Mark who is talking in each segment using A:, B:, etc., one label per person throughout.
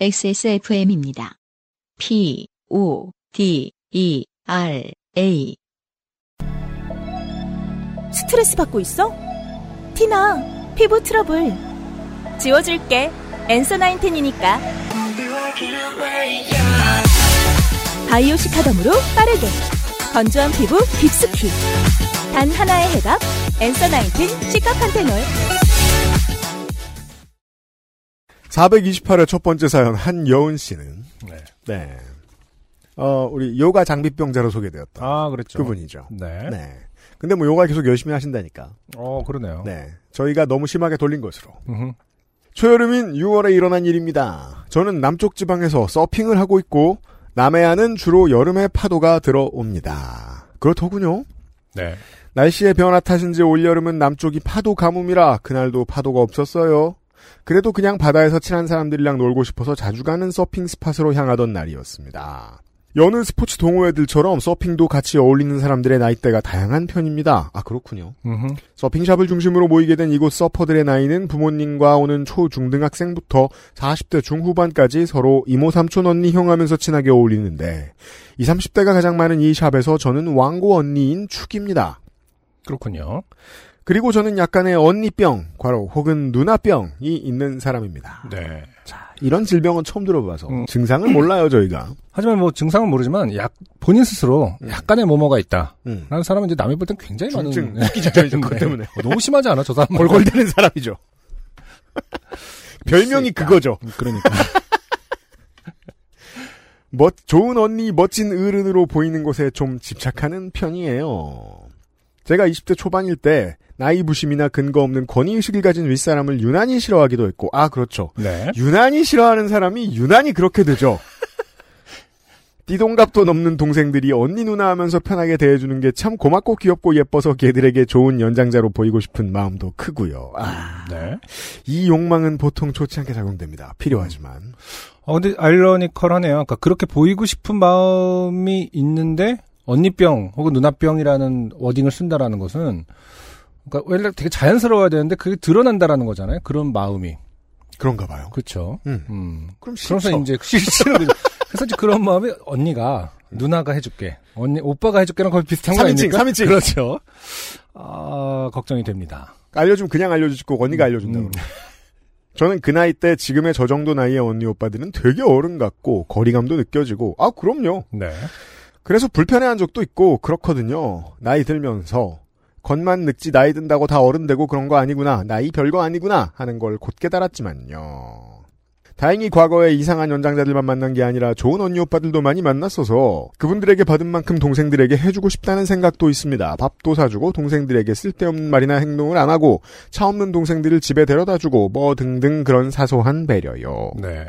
A: XSFM입니다. P, O, D, E, R, A.
B: 스트레스 받고 있어? 티나, 피부 트러블. 지워줄게. 엔서 나인텐이니까. 바이오 시카덤으로 빠르게. 건조한 피부 깊숙이. 단 하나의 해답. 엔서 나인텐 시카판테놀.
C: 428회 첫 번째 사연 한여은 씨는
D: 네.
C: 네. 어, 우리 요가 장비병자로 소개되었던
D: 아, 그랬죠.
C: 그분이죠.
D: 네.
C: 네. 근데 뭐 요가 계속 열심히 하신다니까.
D: 어, 그러네요.
C: 네. 저희가 너무 심하게 돌린 것으로. 초여름인 6월에 일어난 일입니다. 저는 남쪽 지방에서 서핑을 하고 있고 남해안은 주로 여름에 파도가 들어옵니다. 그렇더군요.
D: 네.
C: 날씨의 변화 탓인지 올여름은 남쪽이 파도 가뭄이라 그날도 파도가 없었어요. 그래도 그냥 바다에서 친한 사람들이랑 놀고 싶어서 자주 가는 서핑 스팟으로 향하던 날이었습니다. 여느 스포츠 동호회들처럼 서핑도 같이 어울리는 사람들의 나이대가 다양한 편입니다. 아 그렇군요.
D: 음흠.
C: 서핑샵을 중심으로 모이게 된 이곳 서퍼들의 나이는 부모님과 오는 초, 중등학생부터 40대 중후반까지 서로 이모, 삼촌, 언니, 형 하면서 친하게 어울리는데 20, 30대가 가장 많은 이 샵에서 저는 왕고 언니인 축입니다.
D: 그렇군요.
C: 그리고 저는 약간의 언니병, 과로 혹은 누나병이 있는 사람입니다.
D: 네.
C: 자, 이런 질병은 처음 들어봐서
D: 음.
C: 증상을 몰라요 저희가.
D: 하지만 뭐 증상은 모르지만 약 본인 스스로 약간의 뭐뭐가 있다.
C: 음.
D: 라는 사람은 이제 남이 볼 땐 굉장히 많은
C: 중증,
D: 네.
C: 웃기죠, 그것 때문에.
D: 어, 너무 심하지 않아 저 사람
C: 골골대는 사람이죠. 별명이 그거죠.
D: 그러니까
C: 멋, 좋은 언니, 멋진 어른으로 보이는 곳에 좀 집착하는 편이에요. 제가 20대 초반일 때 나이 부심이나 근거 없는 권위의식을 가진 윗사람을 유난히 싫어하기도 했고, 아, 그렇죠.
D: 네.
C: 유난히 싫어하는 사람이 유난히 그렇게 되죠. 띠동갑도 넘는 동생들이 언니 누나 하면서 편하게 대해주는 게 참 고맙고 귀엽고 예뻐서 걔들에게 좋은 연장자로 보이고 싶은 마음도 크고요. 아,
D: 네.
C: 이 욕망은 보통 좋지 않게 작용됩니다. 필요하지만.
D: 어 근데 아이러니컬하네요. 그러니까 그렇게 보이고 싶은 마음이 있는데 언니병 혹은 누나병이라는 워딩을 쓴다라는 것은 그러니까 원래 되게 자연스러워야 되는데 그게 드러난다라는 거잖아요. 그런 마음이.
C: 그런가 봐요.
D: 그렇죠.
C: 음.
D: 음.
C: 그럼 싫죠.
D: 그래서 이제 싫죠. 그래서 이제 그런 마음이 언니가 누나가 해줄게, 언니 오빠가 해줄게랑 거의 비슷한 거
C: 3인칭,
D: 아닙니까?
C: 3인칭.
D: 그렇죠. 아 걱정이 됩니다.
C: 알려주면 그냥 알려주고 언니가 알려준다고.
D: 음.
C: 저는 그 나이 때 지금의 저 정도 나이의 언니 오빠들은 되게 어른 같고 거리감도 느껴지고 아 그럼요.
D: 네.
C: 그래서 불편해한 적도 있고 그렇거든요. 나이 들면서 겉만 늙지 나이 든다고 다 어른 되고 그런 거 아니구나. 나이 별거 아니구나 하는 걸 곧 깨달았지만요. 다행히 과거에 이상한 연장자들만 만난 게 아니라 좋은 언니 오빠들도 많이 만났어서 그분들에게 받은 만큼 동생들에게 해주고 싶다는 생각도 있습니다. 밥도 사주고 동생들에게 쓸데없는 말이나 행동을 안 하고 차 없는 동생들을 집에 데려다주고 뭐 등등 그런 사소한 배려요.
D: 네.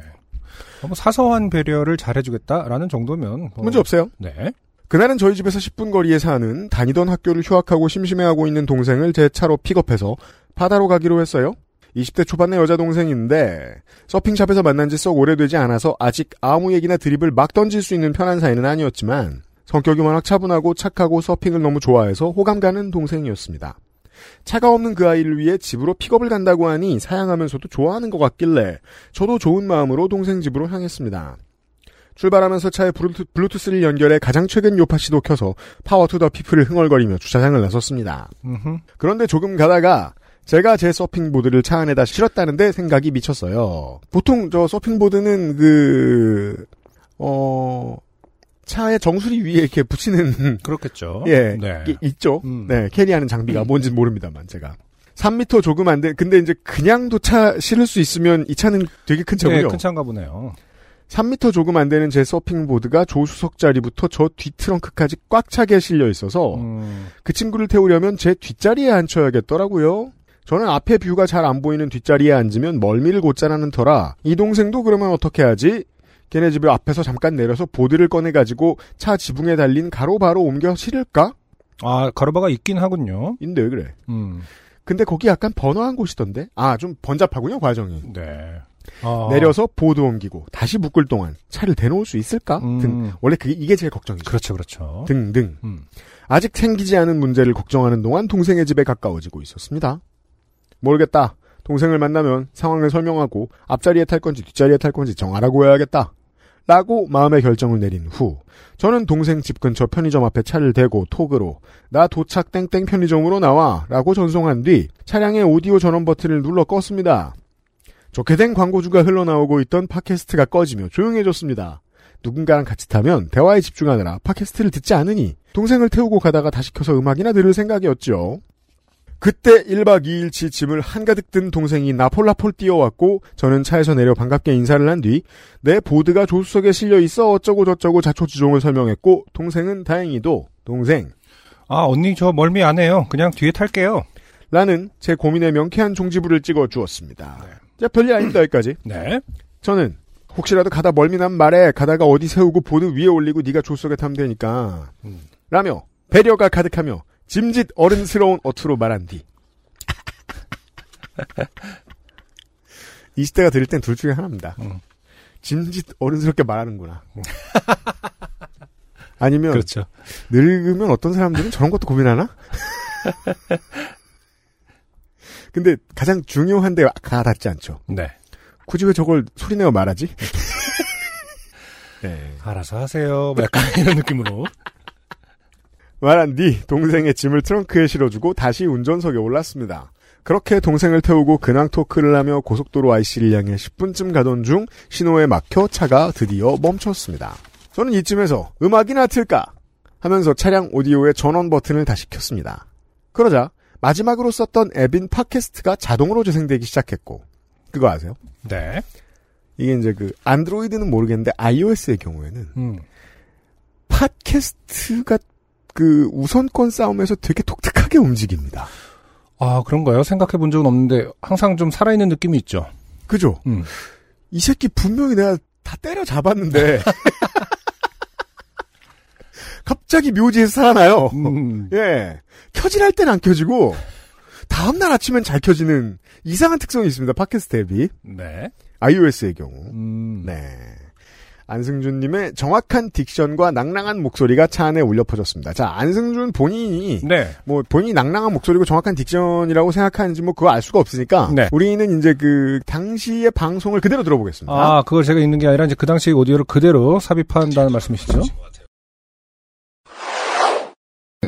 D: 사소한 배려를 잘해주겠다라는 정도면 뭐-
C: 문제 없어요.
D: 네.
C: 그날은 저희 집에서 10분 거리에 사는 다니던 학교를 휴학하고 심심해하고 있는 동생을 제 차로 픽업해서 바다로 가기로 했어요. 20대 초반의 여자 동생인데 서핑샵에서 만난 지 썩 오래되지 않아서 아직 아무 얘기나 드립을 막 던질 수 있는 편한 사이는 아니었지만 성격이 워낙 차분하고 착하고 서핑을 너무 좋아해서 호감 가는 동생이었습니다. 차가 없는 그 아이를 위해 집으로 픽업을 간다고 하니 사양하면서도 좋아하는 것 같길래 저도 좋은 마음으로 동생 집으로 향했습니다. 출발하면서 차에 블루투, 블루투스를 연결해 가장 최근 요파씨도 켜서 Power to the People을 흥얼거리며 주차장을 나섰습니다.
D: 음흠.
C: 그런데 조금 가다가 제가 제 서핑보드를 차 안에다 실었다는데 생각이 미쳤어요. 보통 저 서핑보드는 그, 어, 차의 정수리 위에 이렇게 붙이는,
D: 그렇겠죠.
C: 예,
D: 네.
C: 이- 있죠.
D: 음.
C: 네, carry하는 장비가 뭔지 모릅니다만, 제가. 3미터 조금 안 돼. 근데 이제 그냥도 차 실을 수 있으면 이 차는 되게 큰 차군요.
D: 네, 큰 차인가 보네요.
C: 3미터 조금 안 되는 제 서핑 보드가 조수석 자리부터 저 뒷트렁크까지 꽉 차게 실려 있어서
D: 음,
C: 그 친구를 태우려면 제 뒷자리에 앉혀야겠더라고요. 저는 앞에 뷰가 잘 안 보이는 뒷자리에 앉으면 멀미를 곧 자라는 터라 이 동생도 그러면 어떻게 하지? 걔네 집에 앞에서 잠깐 내려서 보드를 꺼내가지고 차 지붕에 달린 가로바로 옮겨 실을까?
D: 아 가로바가 있긴 하군요.
C: 인데 왜 그래?
D: 음,
C: 근데 거기 약간 번화한 곳이던데? 아, 좀 번잡하군요, 과정이.
D: 네. 아,
C: 내려서 보드 옮기고 다시 묶을 동안 차를 대놓을 수 있을까?
D: 음.
C: 등. 원래 그게, 이게 제일 걱정이죠.
D: 그렇죠, 그렇죠.
C: 등등.
D: 음.
C: 아직 생기지 않은 문제를 걱정하는 동안 동생의 집에 가까워지고 있었습니다. 모르겠다. 동생을 만나면 상황을 설명하고 앞자리에 탈 건지 뒷자리에 탈 건지 정하라고 해야겠다. 라고 마음의 결정을 내린 후 저는 동생 집 근처 편의점 앞에 차를 대고 톡으로 나 도착 땡땡 편의점으로 나와 라고 전송한 뒤 차량의 오디오 전원 버튼을 눌러 껐습니다. 좋게 된 광고주가 흘러나오고 있던 팟캐스트가 꺼지며 조용해졌습니다. 누군가랑 같이 타면 대화에 집중하느라 팟캐스트를 듣지 않으니 동생을 태우고 가다가 다시 켜서 음악이나 들을 생각이었죠. 그때 1박 2일치 짐을 한가득 든 동생이 나폴라폴 뛰어왔고 저는 차에서 내려 반갑게 인사를 한 뒤 내 보드가 조수석에 실려 있어 어쩌고 저쩌고 자초지종을 설명했고 동생은 다행히도 동생
D: 아, 언니 저 멀미 안 해요. 그냥 뒤에 탈게요.
C: 라는 제 고민에 명쾌한 종지부를 찍어 주었습니다. 자, 별일 아닙니다, 여기까지.
D: 네.
C: 저는 혹시라도 가다 멀미 난 말에 가다가 어디 세우고 보드 위에 올리고 네가 조수석에 타면 되니까
D: 음.
C: 라며 배려가 가득하며 짐짓 어른스러운 어투로 말한 뒤 20대가 들을 땐 둘 중에 하나입니다.
D: 음.
C: 짐짓 어른스럽게 말하는구나. 아니면
D: 그렇죠.
C: 늙으면 어떤 사람들은 저런 것도 고민하나? 근데 가장 중요한데 가닿지 않죠.
D: 네.
C: 굳이 왜 저걸 소리내어 말하지? 네.
D: 알아서 하세요. 뭐 약간 이런 느낌으로.
C: 말한 뒤 동생의 짐을 트렁크에 실어주고 다시 운전석에 올랐습니다. 그렇게 동생을 태우고 근황 토크를 하며 고속도로 IC를 향해 10분쯤 가던 중 신호에 막혀 차가 드디어 멈췄습니다. 저는 이쯤에서 음악이나 틀까 하면서 차량 오디오의 전원 버튼을 다시 켰습니다. 그러자 마지막으로 썼던 앱인 팟캐스트가 자동으로 재생되기 시작했고 그거 아세요?
D: 네.
C: 이게 이제 그 안드로이드는 모르겠는데 iOS의 경우에는
D: 음.
C: 팟캐스트가 그 우선권 싸움에서 되게 독특하게 움직입니다.
D: 아, 그런가요? 생각해 본 적은 없는데 항상 좀 살아있는 느낌이 있죠.
C: 그죠?
D: 음.
C: 이 새끼 분명히 내가 다 때려 잡았는데 갑자기 묘지에서 살아나요.
D: 음.
C: 예. 켜질할 땐 안 켜지고 다음날 아침엔 잘 켜지는 이상한 특성이 있습니다. 팟캐스트 앱이
D: 네.
C: iOS의 경우.
D: 음.
C: 네. 안승준님의 정확한 딕션과 낭랑한 목소리가 차 안에 울려 퍼졌습니다. 자, 안승준 본인이
D: 네.
C: 뭐 본인이 낭랑한 목소리고 정확한 딕션이라고 생각하는지 뭐 그거 알 수가 없으니까
D: 네.
C: 우리는 이제 그 당시의 방송을 그대로 들어보겠습니다.
D: 아, 그걸 제가 읽는 게 아니라 이제 그 당시 오디오를 그대로 삽입한다는 말씀이시죠?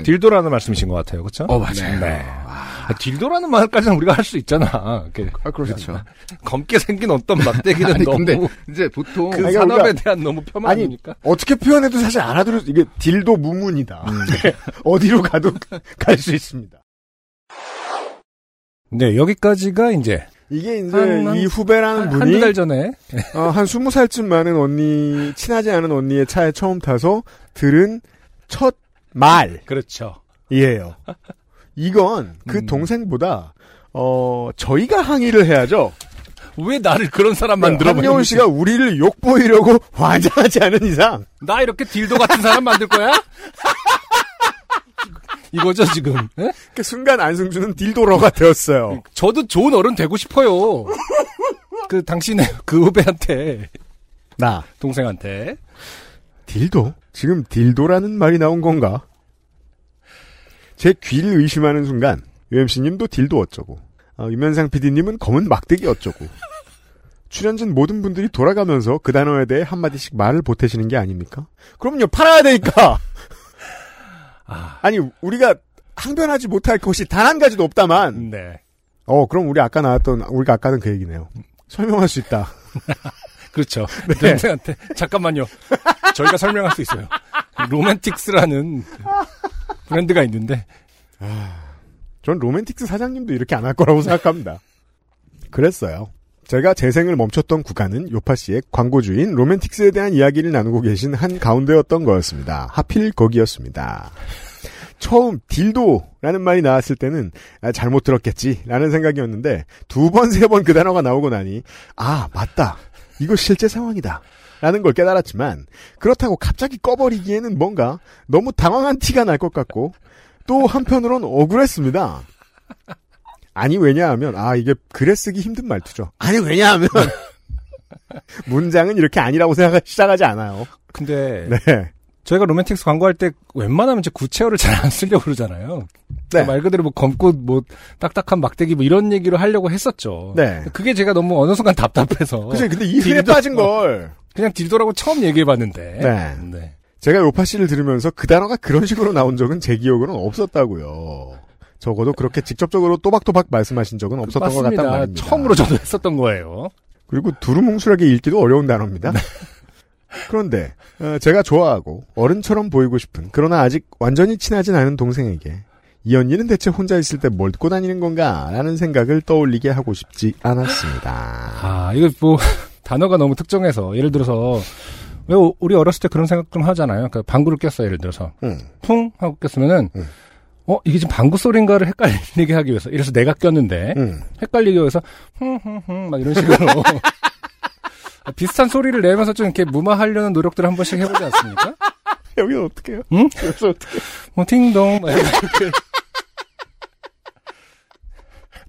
D: 딜도라는 말씀이신 것 같아요, 그렇죠?
E: 어, 맞아요.
D: 네. 아, 딜도라는 말까지는 우리가 할 수 있잖아.
E: 아, 그렇죠.
D: 검게 생긴 어떤 막대기는
E: 아니,
D: 너무
E: 근데 이제 보통
D: 그
C: 아니,
D: 산업에
C: 그러니까-
D: 대한 너무 폄하니까.
C: 어떻게 표현해도 사실 알아들을 수 이게 딜도 무문이다.
D: 음.
C: 어디로 가도 갈 수 있습니다.
D: 네, 여기까지가 이제
C: 이게 이제
D: 한- 한-
C: 이 후배라는
D: 한두
C: 분이
D: 달 전에
C: 어, 한 스무 살쯤 많은 언니 친하지 않은 언니의 차에 처음 타서 들은 첫 말이에요.
D: 그렇죠.
C: 이 건 그
D: 음.
C: 동생보다 어 저희가 항의를 해야죠.
D: 왜 나를 그런 사람 만들어
C: 네, 씨가 우리를 욕 보이려고 환장하지 않은 이상
D: 나 이렇게 딜도 같은 사람 만들 거야? 이거죠 지금. 예?
C: 그 순간 안승준은 딜도러가 되었어요.
D: 저도 좋은 어른 되고 싶어요. 그 당신의 그 후배한테
C: 나
D: 동생한테
C: 딜도? 지금 딜도라는 말이 나온 건가? 제 귀를 의심하는 순간 UMC님도 딜도 어쩌고 어, 유면상 PD님은 검은 막대기 어쩌고 출연진 모든 분들이 돌아가면서 그 단어에 대해 한마디씩 말을 보태시는 게 아닙니까? 그럼요 팔아야 되니까
D: 아,
C: 아니 우리가 항변하지 못할 것이 단 한 가지도 없다만
D: 네.
C: 어 그럼 우리 아까 나왔던 우리가 아까 하던 그 얘기네요 설명할 수 있다
D: 그렇죠.
C: 네.
D: 동생한테 잠깐만요. 저희가 설명할 수 있어요. 로맨틱스라는 브랜드가 있는데
C: 전 로맨틱스 사장님도 이렇게 안 할 거라고 생각합니다. 그랬어요. 제가 재생을 멈췄던 구간은 요파 씨의 광고주인 로맨틱스에 대한 이야기를 나누고 계신 한 가운데였던 거였습니다. 하필 거기였습니다. 처음 딜도라는 말이 나왔을 때는 아, 잘못 들었겠지라는 생각이었는데 두 번 세 번 그 단어가 나오고 나니 아 맞다 이거 실제 상황이다 라는 걸 깨달았지만 그렇다고 갑자기 꺼버리기에는 뭔가 너무 당황한 티가 날 것 같고 또 한편으론 억울했습니다. 아니 왜냐하면 아 이게 글에 쓰기 힘든 말투죠. 아니 왜냐하면 문장은 이렇게 아니라고 생각 시작하지 않아요.
D: 근데
C: 네.
D: 저희가 로맨틱스 광고할 때 웬만하면 이제 구체어를 잘 안 쓰려고 그러잖아요.
C: 네.
D: 말 그대로 뭐 검고 뭐 딱딱한 막대기 뭐 이런 얘기로 하려고 했었죠.
C: 네.
D: 그게 제가 너무 어느 순간 답답해서
C: 그치, 근데 이
D: 딜도-
C: 빠진 걸.
D: 그냥 딜도라고 처음 얘기해봤는데.
C: 네.
D: 네.
C: 제가 요파 씨를 들으면서 그 단어가 그런 식으로 나온 적은 제 기억으로는 없었다고요. 적어도 그렇게 직접적으로 또박또박 말씀하신 적은 없었던 것
D: 맞습니다.
C: 같단 말입니다.
D: 처음으로 저도 했었던 거예요.
C: 그리고 두루뭉술하게 읽기도 어려운 단어입니다. 그런데 어, 제가 좋아하고 어른처럼 보이고 싶은 그러나 아직 완전히 친하진 않은 동생에게 이 언니는 대체 혼자 있을 때 뭘 듣고 다니는 건가라는 생각을 떠올리게 하고 싶지 않았습니다.
D: 아, 이거 뭐, 단어가 너무 특정해서, 예를 들어서, 왜 우- 우리 어렸을 때 그런 생각 좀 하잖아요. 그러니까 방구를 꼈어요, 예를 들어서.
C: 응.
D: 풍! 하고 꼈으면은,
C: 응.
D: 어, 이게 지금 방구 소리인가를 헷갈리게 하기 위해서. 이래서 내가 꼈는데,
C: 응.
D: 헷갈리기 위해서, 흥흥흥, 막 이런 식으로. 비슷한 소리를 내면서 좀 이렇게 무마하려는 노력들을 한 번씩 해보지 않습니까?
C: 여기는 어떻게 해요?
D: 응?
C: 여기서 어떻게
D: 뭐, 팅동, 막 이렇게.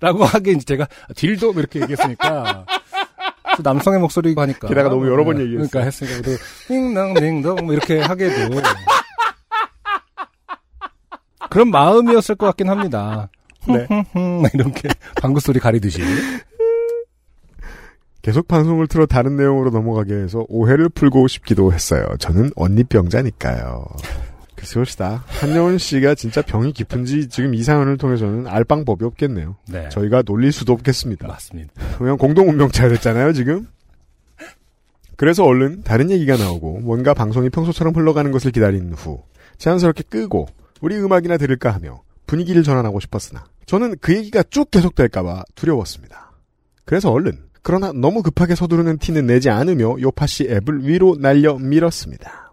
D: 라고 하기엔 제가 딜도 뭐 이렇게 얘기했으니까 또 남성의 목소리고 하니까
C: 게다가 너무 여러 번
D: 네,
C: 얘기했어요.
D: 그러니까 했으니까 또 띵동 띵동 뭐 이렇게 하게도 그런 마음이었을 것 같긴 합니다.
C: 네.
D: 막 이렇게 방구 소리 가리듯이
C: 계속 방송을 틀어 다른 내용으로 넘어가게 해서 오해를 풀고 싶기도 했어요. 저는 언니병자니까요. 그것이다. 한여운 씨가 진짜 병이 깊은지 지금 이 사연을 통해서는 알 방법이 없겠네요.
D: 네
C: 저희가 놀릴 수도 없겠습니다.
D: 맞습니다.
C: 그냥 공동 운명차 됐잖아요, 지금. 그래서 얼른 다른 얘기가 나오고 뭔가 방송이 평소처럼 흘러가는 것을 기다린 후 자연스럽게 끄고 우리 음악이나 들을까 하며 분위기를 전환하고 싶었으나 저는 그 얘기가 쭉 계속될까봐 두려웠습니다. 그래서 얼른 그러나 너무 급하게 서두르는 티는 내지 않으며 요파 씨 앱을 위로 날려 밀었습니다.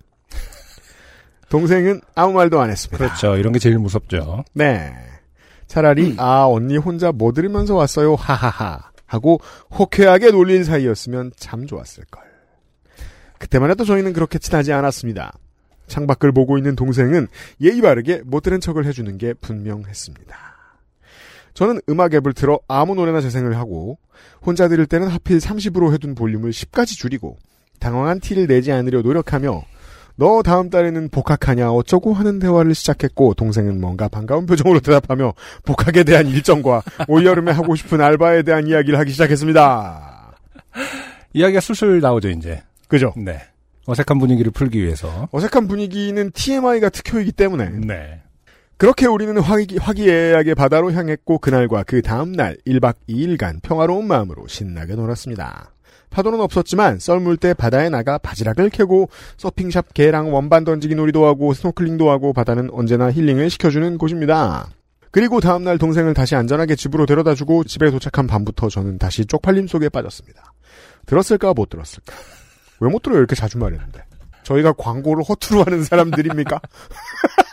C: 동생은 아무 말도 안 했습니다.
D: 그렇죠. 이런 게 제일 무섭죠.
C: 네. 차라리 아 언니 혼자 뭐 들으면서 왔어요 하하하 하고 호쾌하게 놀릴 사이였으면 참 좋았을 걸. 그때만 해도 저희는 그렇게 친하지 않았습니다. 창밖을 보고 있는 동생은 예의 바르게 못 들은 척을 해주는 게 분명했습니다. 저는 음악 앱을 틀어 아무 노래나 재생을 하고 혼자 들을 때는 하필 30으로 해둔 볼륨을 10까지 줄이고 당황한 티를 내지 않으려 노력하며 너 다음 달에는 복학하냐 어쩌고 하는 대화를 시작했고 동생은 뭔가 반가운 표정으로 대답하며 복학에 대한 일정과 올여름에 하고 싶은 알바에 대한 이야기를 하기 시작했습니다.
D: 이야기가 술술 나오죠 이제.
C: 그죠?
D: 네. 어색한 분위기를 풀기 위해서.
C: 어색한 분위기는 TMI가 특효이기 때문에
D: 네.
C: 그렇게 우리는 화기, 화기애애하게 바다로 향했고 그날과 그 다음날 1박 2일간 평화로운 마음으로 신나게 놀았습니다. 파도는 없었지만 썰물 때 바다에 나가 바지락을 캐고 서핑샵 개랑 원반 던지기 놀이도 하고 스노클링도 하고 바다는 언제나 힐링을 시켜주는 곳입니다. 그리고 다음날 동생을 다시 안전하게 집으로 데려다주고 집에 도착한 밤부터 저는 다시 쪽팔림 속에 빠졌습니다. 들었을까 못 들었을까? 왜 못 들어요 이렇게 자주 말했는데 저희가 광고를 허투루 하는 사람들입니까?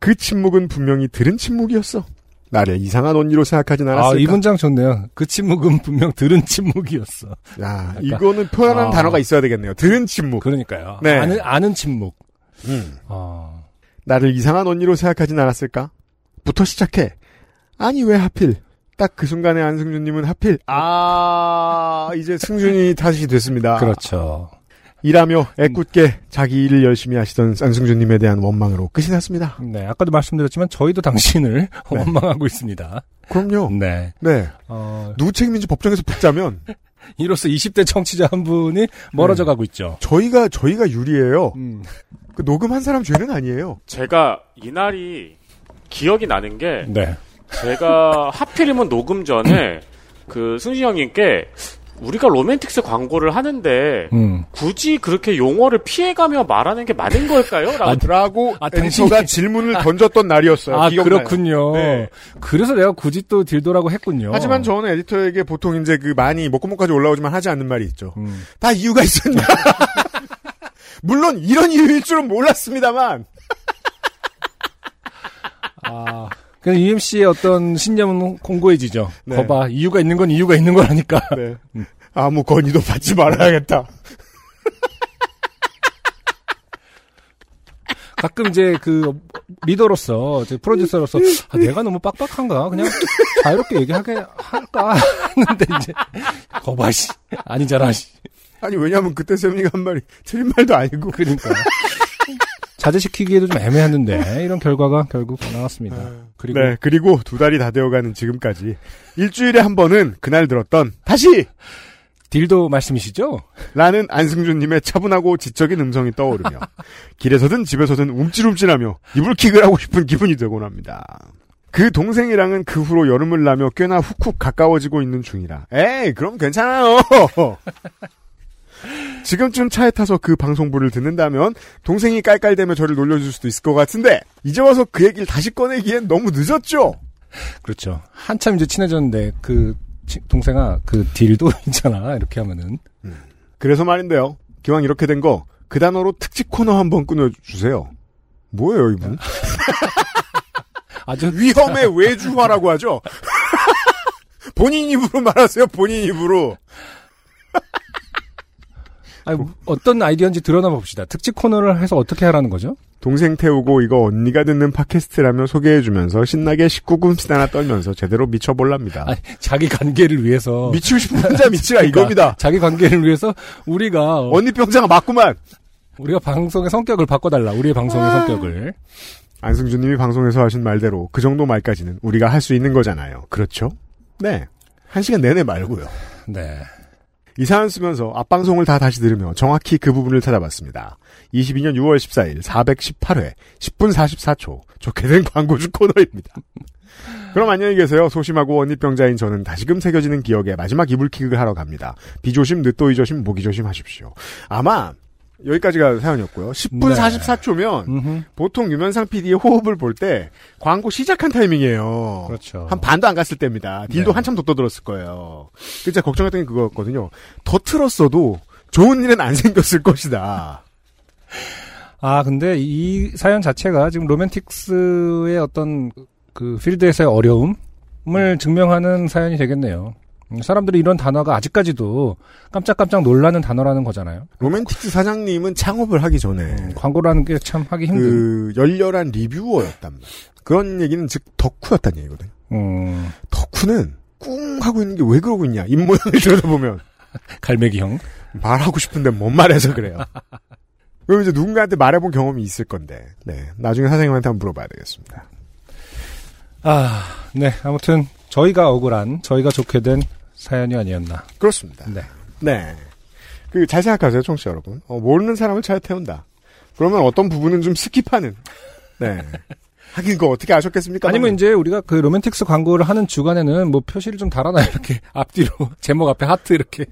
C: 그 침묵은 분명히 들은 침묵이었어. 나를 이상한 언니로 생각하진 않았을까?
D: 아, 이 문장 좋네요. 그 침묵은 분명 들은 침묵이었어.
C: 야,
D: 약간-
C: 이거는 표현하는
D: 아.
C: 단어가 있어야 되겠네요. 들은 침묵.
D: 그러니까요.
C: 네.
D: 아는, 아는 침묵.
C: 음.
D: 아,
C: 나를 이상한 언니로 생각하진 않았을까? 부터 시작해. 아니 왜 하필? 딱 그 순간에 안승준님은 하필 아 이제 승준이 다시 됐습니다.
D: 그렇죠.
C: 일하며 애꿎게 자기 일을 열심히 하시던 안승준님에 대한 원망으로 끝이 났습니다.
D: 네, 아까도 말씀드렸지만 저희도 당신을
C: 네.
D: 원망하고 있습니다.
C: 그럼요.
D: 네.
C: 네.
D: 어,
C: 누구 책임인지 법정에서 붙자면
D: 이로써 20대 청취자 한 분이 멀어져 가고 있죠.
C: 저희가 저희가 유리해요.
D: 음.
C: 그 녹음 한 사람 죄는 아니에요.
E: 제가 이날이 기억이 나는 게
D: 네.
E: 제가 하필이면 녹음 전에 그 승진 형님께 우리가 로맨틱스 광고를 하는데
D: 음.
E: 굳이 그렇게 용어를 피해가며 말하는 게 맞는 걸까요? 라고
C: 라고
D: 아,
C: 에디터가
D: 당신이-
C: 질문을 던졌던 날이었어요.
D: 아,
C: 기억나요.
D: 그렇군요.
C: 네.
D: 그래서 내가 굳이 또 딜도라고 했군요.
C: 하지만 저는 에디터에게 보통 이제 그 많이 목구멍까지 올라오지만 하지 않는 말이 있죠.
D: 음.
C: 다 이유가 있습니다. 물론 이런 이유일 줄은 몰랐습니다만.
D: 아. 그냥 UMC의 어떤 신념은 공고해지죠.
C: 네.
D: 거봐, 이유가 있는 건 이유가 있는 거라니까.
C: 네. 아무 건의도 받지 말아야겠다.
D: 가끔 이제 그 리더로서, 프로듀서로서, 아, 내가 너무 빡빡한가? 그냥 자유롭게 얘기하게 할까? 했는데 이제, 거봐, 씨. 아니잖아, 씨.
C: 아니 왜냐면 그때 세민이가 한 말이 틀린 말도 아니고
D: 그러니까. 자제시키기에도 좀 애매했는데 이런 결과가 결국 나왔습니다. 그리고
C: 네 그리고 두 달이 다 되어가는 지금까지 일주일에 한 번은 그날 들었던 다시
D: 딜도 말씀이시죠?
C: 라는 안승준님의 차분하고 지적인 음성이 떠오르며 길에서든 집에서든 움찔움찔하며 이불킥을 하고 싶은 기분이 되곤 합니다. 그 동생이랑은 그 후로 여름을 나며 꽤나 훅훅 가까워지고 있는 중이라 에이 그럼 괜찮아요. 지금쯤 차에 타서 그 방송부를 듣는다면 동생이 깔깔대며 저를 놀려줄 수도 있을 것 같은데 이제 와서 그 얘기를 다시 꺼내기엔 너무 늦었죠.
D: 그렇죠. 한참 이제 친해졌는데 그 치- 동생아 그 딜도 있잖아 이렇게 하면은
C: 그래서 말인데요. 기왕 이렇게 된 거 그 단어로 특집 코너 한번 끊어주세요. 뭐예요 이분?
D: 아주
C: 위험의 외주화라고 하죠. 본인 입으로 말하세요. 본인 입으로.
D: 아니, 어떤 아이디어인지 드러나 봅시다. 특집 코너를 해서 어떻게 하라는 거죠?
C: 동생 태우고 이거 언니가 듣는 팟캐스트라며 소개해주면서 신나게 19금 시다나 떨면서 제대로 미쳐볼랍니다.
D: 아니, 자기 관계를 위해서
C: 미치고 싶은 혼자 미치라
D: 그러니까
C: 이겁니다.
D: 자기 관계를 위해서 우리가 어,
C: 언니 병자가 맞구만.
D: 우리가 방송의 성격을 바꿔달라. 우리의 방송의
C: 아.
D: 성격을.
C: 안승준님이 방송에서 하신 말대로 그 정도 말까지는 우리가 할 수 있는 거잖아요. 그렇죠? 네. 한 시간 내내 말고요.
D: 네.
C: 이 사연 쓰면서 앞방송을 다 다시 들으며 정확히 그 부분을 찾아봤습니다. 22년 6월 14일 418회 10분 44초 좋게 된 광고주 코너입니다. 그럼 안녕히 계세요. 소심하고 원리병자인 저는 다시금 새겨지는 기억에 마지막 이불킥을 하러 갑니다. 비조심, 늦도이 조심, 모기 조심하십시오. 아마 여기까지가 사연이었고요. 10분
D: 네.
C: 44초면
D: 음흠.
C: 보통 유면상 PD의 호흡을 볼 때 광고 시작한 타이밍이에요.
D: 그렇죠.
C: 한 반도 안 갔을 때입니다. 딜도
D: 네.
C: 한참 더 떠들었을 거예요. 진짜 걱정했던 게 그거였거든요. 더 틀었어도 좋은 일은 안 생겼을 것이다.
D: 아, 근데 이 사연 자체가 지금 로맨틱스의 어떤 그 필드에서의 어려움을 증명하는 사연이 되겠네요. 음, 사람들이 이런 단어가 아직까지도 깜짝깜짝 놀라는 단어라는 거잖아요.
C: 로맨틱스 사장님은 창업을 하기 전에
D: 음, 광고라는 게 참 하기 힘든.
C: 그 열렬한 리뷰어였단 말이에요. 그런 얘기는 즉 덕후였단 얘기거든요.
D: 음,
C: 덕후는 꿍 하고 있는 게 왜 그러고 있냐 입 모양을 들여다보면
D: 갈매기형.
C: 말하고 싶은데 못 말해서 그래요. 그럼 이제 누군가한테 말해본 경험이 있을 건데, 네 나중에 사장님한테 한번 물어봐야 되겠습니다.
D: 아, 네. 아무튼 저희가 억울한, 저희가 좋게 된 사연이 아니었나.
C: 그렇습니다.
D: 네.
C: 네. 그, 잘 생각하세요, 청취자 여러분. 어, 모르는 사람을 차에 태운다. 그러면 어떤 부분은 좀 skip하는. 네. 하긴 그거 어떻게 아셨겠습니까?
D: 아니면 이제 우리가 그 로맨틱스 광고를 하는 주간에는 뭐 표시를 좀 달아놔요. 이렇게 앞뒤로 제목 앞에 하트 이렇게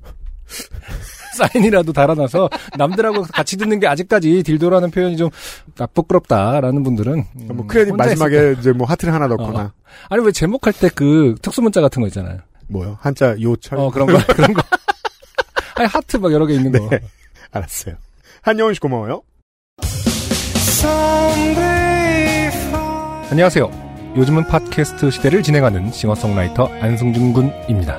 D: 사인이라도 달아놔서 남들하고 같이 듣는 게 아직까지 딜도라는 표현이 좀 아, 부끄럽다라는 분들은 음,
C: 뭐 크레딧 마지막에 이제 뭐 하트를 하나 넣거나.
D: 어. 아니 왜 제목할 때 그 특수 문자 같은 거 있잖아요.
C: 뭐요? 한자 요철.
D: 어 그런 거 그런 거. 아니 하트 막 여러 개 있는 거.
C: 네. 알았어요. 한영훈 씨 고마워요.
D: 안녕하세요. 요즘은 팟캐스트 시대를 진행하는 싱어송라이터 안승준 군입니다.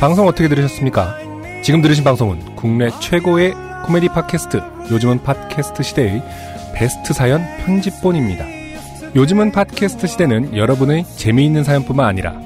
D: 방송 어떻게 들으셨습니까? 지금 들으신 방송은 국내 최고의 코미디 팟캐스트 요즘은 팟캐스트 시대의 베스트 사연 편집본입니다. 요즘은 팟캐스트 시대는 여러분의 재미있는 사연뿐만 아니라